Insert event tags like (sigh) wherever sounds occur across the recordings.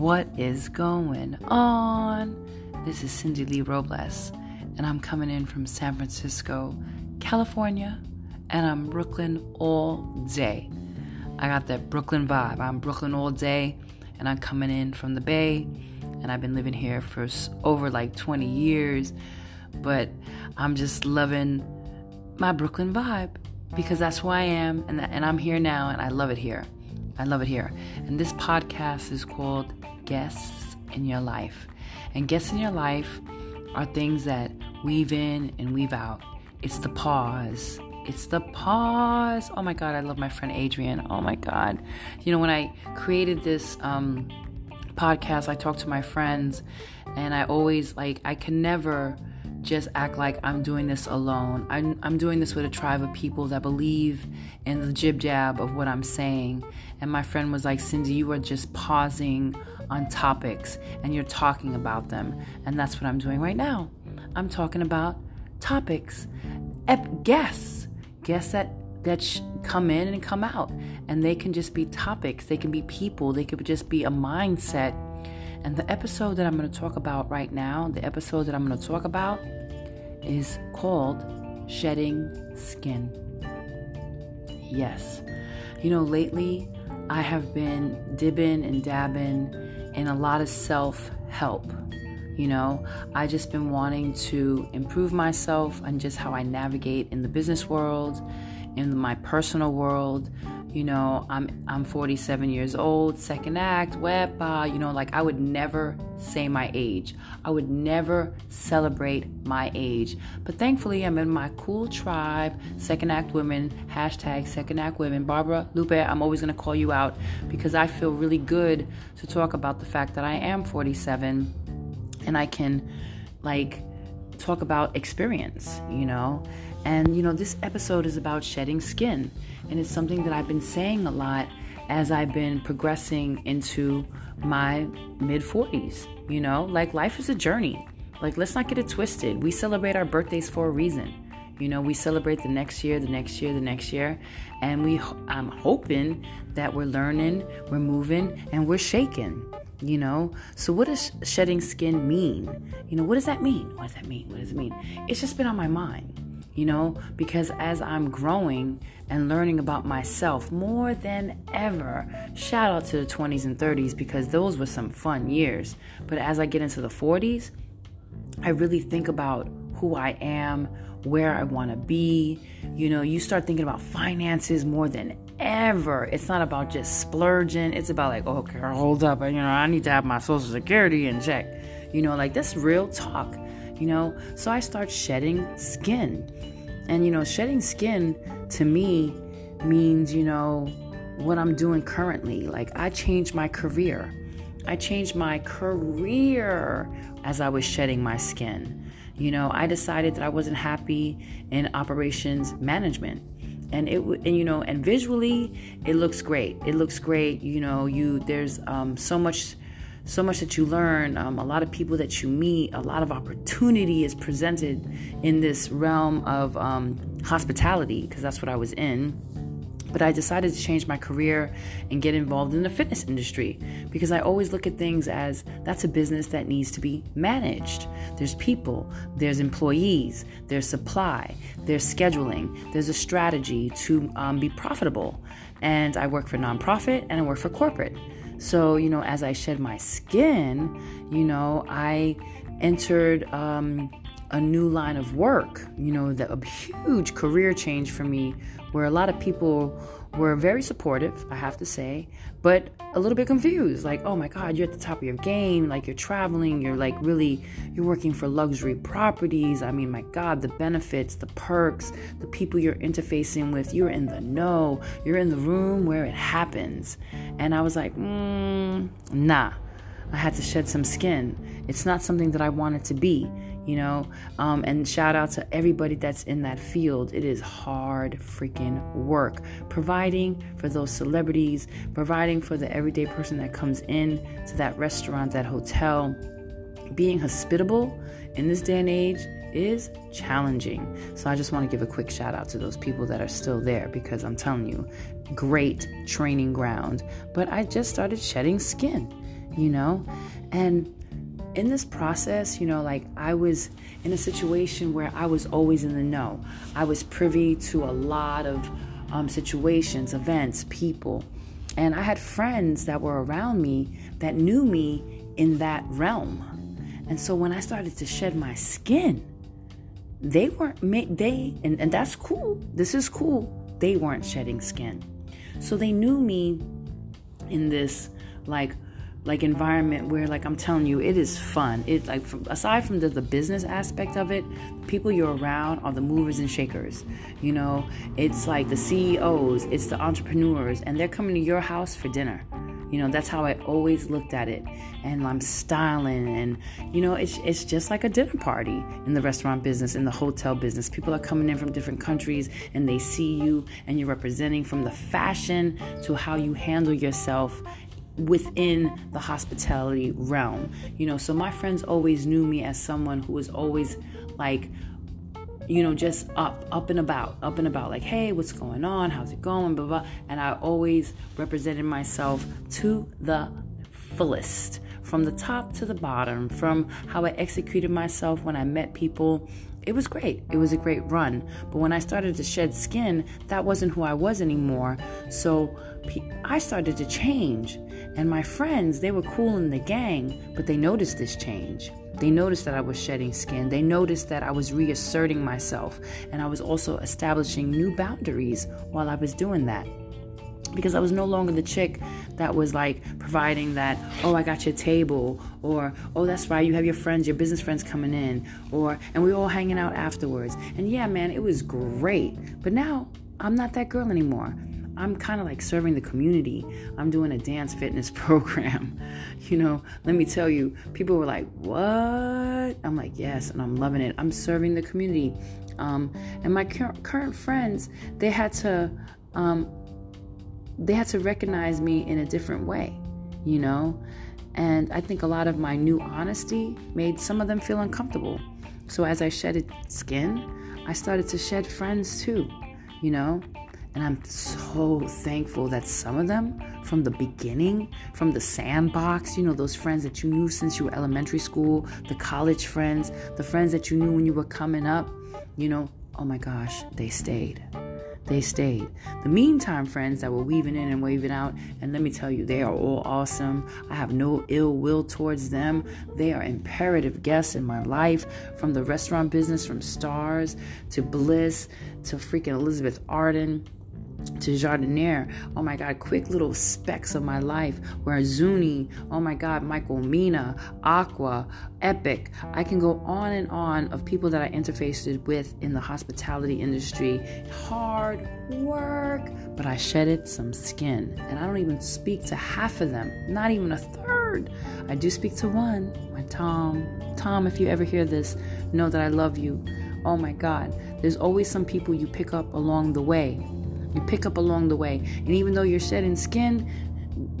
What is going on? This is Cindy Lee Robles, and I'm coming in from San Francisco, California, and I'm Brooklyn all day. I got that Brooklyn vibe. I'm Brooklyn all day, and I'm coming in from the Bay, and I've been living here for over like 20 years, but I'm just loving my Brooklyn vibe because that's who I am, and, and I'm here now, and I love it here. I love it here. And this podcast is called Guests in Your Life. And guests in your life are things that weave in and weave out. It's the pause. It's the pause. Oh my God, I love my friend Adrian. Oh my God. You know, when I created this um, podcast, I talked to my friends, and I always like, I can never just act like I'm doing this alone. I'm, I'm doing this with a tribe of people that believe in the jib jab of what I'm saying. And my friend was like, Cindy, you are just pausing on topics and you're talking about them. And that's what I'm doing right now. I'm talking about topics, ep- guests, guests that that sh- come in and come out, and they can just be topics. They can be people. They could just be a mindset and the episode that I'm going to talk about right now, the episode that I'm going to talk about is called Shedding Skin. Yes. You know, lately I have been dibbing and dabbing in a lot of self help. You know, I just been wanting to improve myself and just how I navigate in the business world, in my personal world, you know i'm i'm 47 years old second act wepa uh, you know like i would never say my age. I would never celebrate my age. But thankfully i'm in my cool tribe second act women hashtag second act women. Barbara lupe i'm always to call you out because i feel really good to talk about the fact that i am 47 and i can like talk about experience you know and you know this episode is about shedding skin and it's something that I've been saying a lot as I've been progressing into my mid 40s. You know, like life is a journey. Like, let's not get it twisted. We celebrate our birthdays for a reason. You know, we celebrate the next year, the next year, the next year, and we I'm hoping that we're learning, we're moving, and we're shaking. You know, so what does shedding skin mean? You know, what does that mean? What does that mean? What does it mean? It's just been on my mind you know, because as I'm growing and learning about myself more than ever, shout out to the 20s and 30s because those were some fun years. But as I get into the 40s, I really think about who I am, where I want to be. You know, you start thinking about finances more than ever. It's not about just splurging. It's about like, oh, okay, hold up, you know, I need to have my social security in check. You know, like that's real talk you know? So I start shedding skin. And, you know, shedding skin to me means, you know, what I'm doing currently. Like, I changed my career. I changed my career as I was shedding my skin. You know, I decided that I wasn't happy in operations management. And it and you know, and visually it looks great. It looks great. You know, you there's um, so much so much that you learn, um, a lot of people that you meet, a lot of opportunity is presented in this realm of um, hospitality, because that's what I was in. But I decided to change my career and get involved in the fitness industry because I always look at things as that's a business that needs to be managed. There's people, there's employees, there's supply, there's scheduling, there's a strategy to um, be profitable. And I work for nonprofit and I work for corporate. So, you know, as I shed my skin, you know, I entered um, a new line of work, you know, the, a huge career change for me where a lot of people were very supportive, I have to say, but a little bit confused. Like, oh my God, you're at the top of your game. Like, you're traveling. You're like really, you're working for luxury properties. I mean, my God, the benefits, the perks, the people you're interfacing with, you're in the know. You're in the room where it happens. And I was like, mm, nah. I had to shed some skin. It's not something that I wanted to be you know um, and shout out to everybody that's in that field it is hard freaking work providing for those celebrities providing for the everyday person that comes in to that restaurant that hotel being hospitable in this day and age is challenging. So I just want to give a quick shout out to those people that are still there because I'm telling you, great training ground. But I just started shedding skin. you know? And in this process, you know, like I was in a situation where I was always in the know. I was privy to a lot of um, situations, events, people. And I had friends that were around me that knew me in that realm. And so when I started to shed my skin, they weren't, they, and, and that's cool. This is cool. They weren't shedding skin. So they knew me in this like like environment where like I'm telling you it is fun. It like from, aside from the, the business aspect of it, people you're around are the movers and shakers. You know, it's like the CEOs, it's the entrepreneurs and they're coming to your house for dinner. You know, that's how I always looked at it. And I'm styling and you know, it's it's just like a dinner party in the restaurant business, in the hotel business. People are coming in from different countries and they see you and you're representing from the fashion to how you handle yourself within the hospitality realm. You know, so my friends always knew me as someone who was always like you know, just up, up and about, up and about, like, hey, what's going on? How's it going? Blah, blah. And I always represented myself to the fullest, from the top to the bottom, from how I executed myself when I met people. It was great. It was a great run. But when I started to shed skin, that wasn't who I was anymore. So I started to change. And my friends, they were cool in the gang, but they noticed this change. They noticed that I was shedding skin. They noticed that I was reasserting myself. And I was also establishing new boundaries while I was doing that. Because I was no longer the chick that was like providing that, oh, I got your table, or oh, that's right, you have your friends, your business friends coming in, or and we all hanging out afterwards. And yeah, man, it was great. But now I'm not that girl anymore. I'm kind of like serving the community. I'm doing a dance fitness (laughs) program. You know, let me tell you, people were like, What? I'm like, Yes, and I'm loving it. I'm serving the community. Um, and my cur- current friends, they had to. Um, they had to recognize me in a different way, you know? And I think a lot of my new honesty made some of them feel uncomfortable. So as I shedded skin, I started to shed friends too, you know? And I'm so thankful that some of them from the beginning, from the sandbox, you know, those friends that you knew since you were elementary school, the college friends, the friends that you knew when you were coming up, you know, oh my gosh, they stayed. They stayed. The meantime, friends that were weaving in and waving out, and let me tell you, they are all awesome. I have no ill will towards them. They are imperative guests in my life, from the restaurant business, from Stars to Bliss to freaking Elizabeth Arden to Jardiniere. Oh my God, quick little specks of my life where Zuni, oh my God, Michael Mina, Aqua, Epic. I can go on and on of people that I interfaced with in the hospitality industry. Hard work, but I shedded some skin. And I don't even speak to half of them, not even a third. I do speak to one, my Tom. Tom, if you ever hear this, know that I love you. Oh my God, there's always some people you pick up along the way you pick up along the way. And even though you're shedding skin,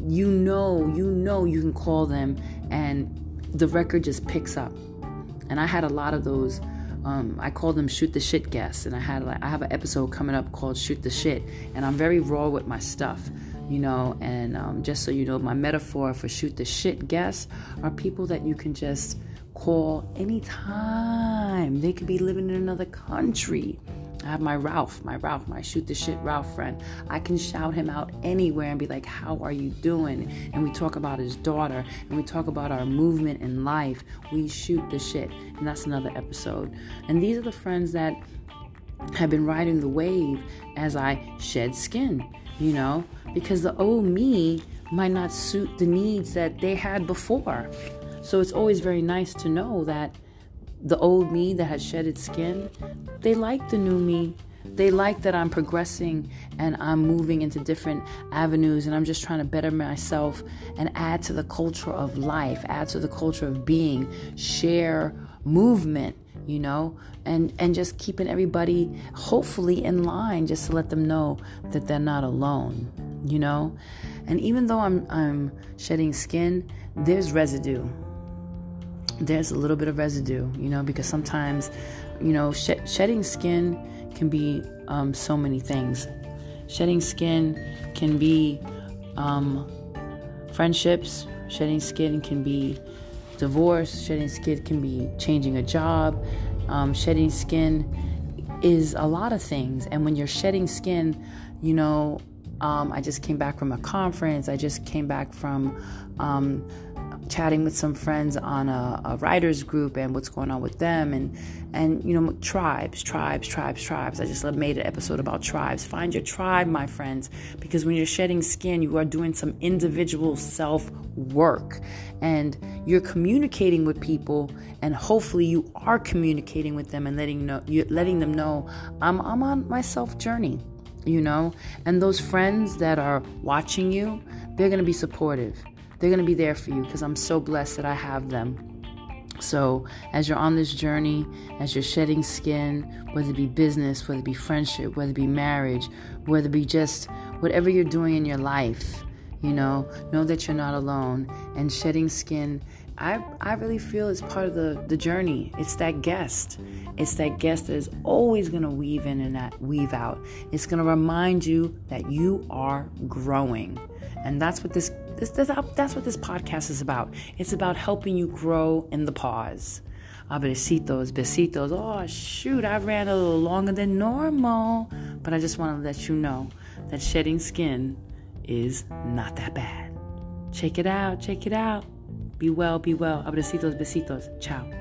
you know, you know you can call them and the record just picks up. And I had a lot of those um, I call them shoot the shit guests, and I had like I have an episode coming up called shoot the shit, and I'm very raw with my stuff, you know. And um, just so you know, my metaphor for shoot the shit guests are people that you can just call anytime. They could be living in another country. I have my Ralph, my Ralph, my shoot the shit Ralph friend. I can shout him out anywhere and be like, How are you doing? And we talk about his daughter and we talk about our movement in life. We shoot the shit. And that's another episode. And these are the friends that have been riding the wave as I shed skin, you know, because the old me might not suit the needs that they had before. So it's always very nice to know that the old me that had shed its skin, they like the new me. They like that I'm progressing and I'm moving into different avenues and I'm just trying to better myself and add to the culture of life, add to the culture of being, share movement, you know, and and just keeping everybody hopefully in line just to let them know that they're not alone, you know? And even though I'm I'm shedding skin, there's residue there's a little bit of residue, you know, because sometimes, you know, sh- shedding skin can be um, so many things. Shedding skin can be um, friendships, Shedding skin can be divorce, shedding skin can be changing a job, um, shedding skin is a lot of things. And when you're shedding skin, you know, um, I just came back from a conference. I just came back from um, chatting with some friends on a, a, writers group and what's going on with them and and you know tribes tribes tribes tribes. I just made an episode about tribes. Find your tribe my friends because when you're shedding skin you are doing some individual self work and you're communicating with people and hopefully you are communicating with them and letting know you letting them know i'm i'm on my self journey you know? And those friends that are watching you they're going to be supportive they're going to be there for you because I'm so blessed that I have them. So, as you're on this journey, as you're shedding skin, whether it be business, whether it be friendship, whether it be marriage, whether it be just whatever you're doing in your life, you know, know that you're not alone. And shedding skin, I, I really feel it's part of the, the journey. It's that guest. It's that guest that is always going to weave in and that weave out. It's going to remind you that you are growing. And that's what this, this, that's what this podcast is about. It's about helping you grow in the pause. Ah, besitos, besitos. Oh, shoot, I ran a little longer than normal. But I just want to let you know that shedding skin is not that bad. Check it out, check it out. Be well, be well. Abracitos, besitos. Ciao.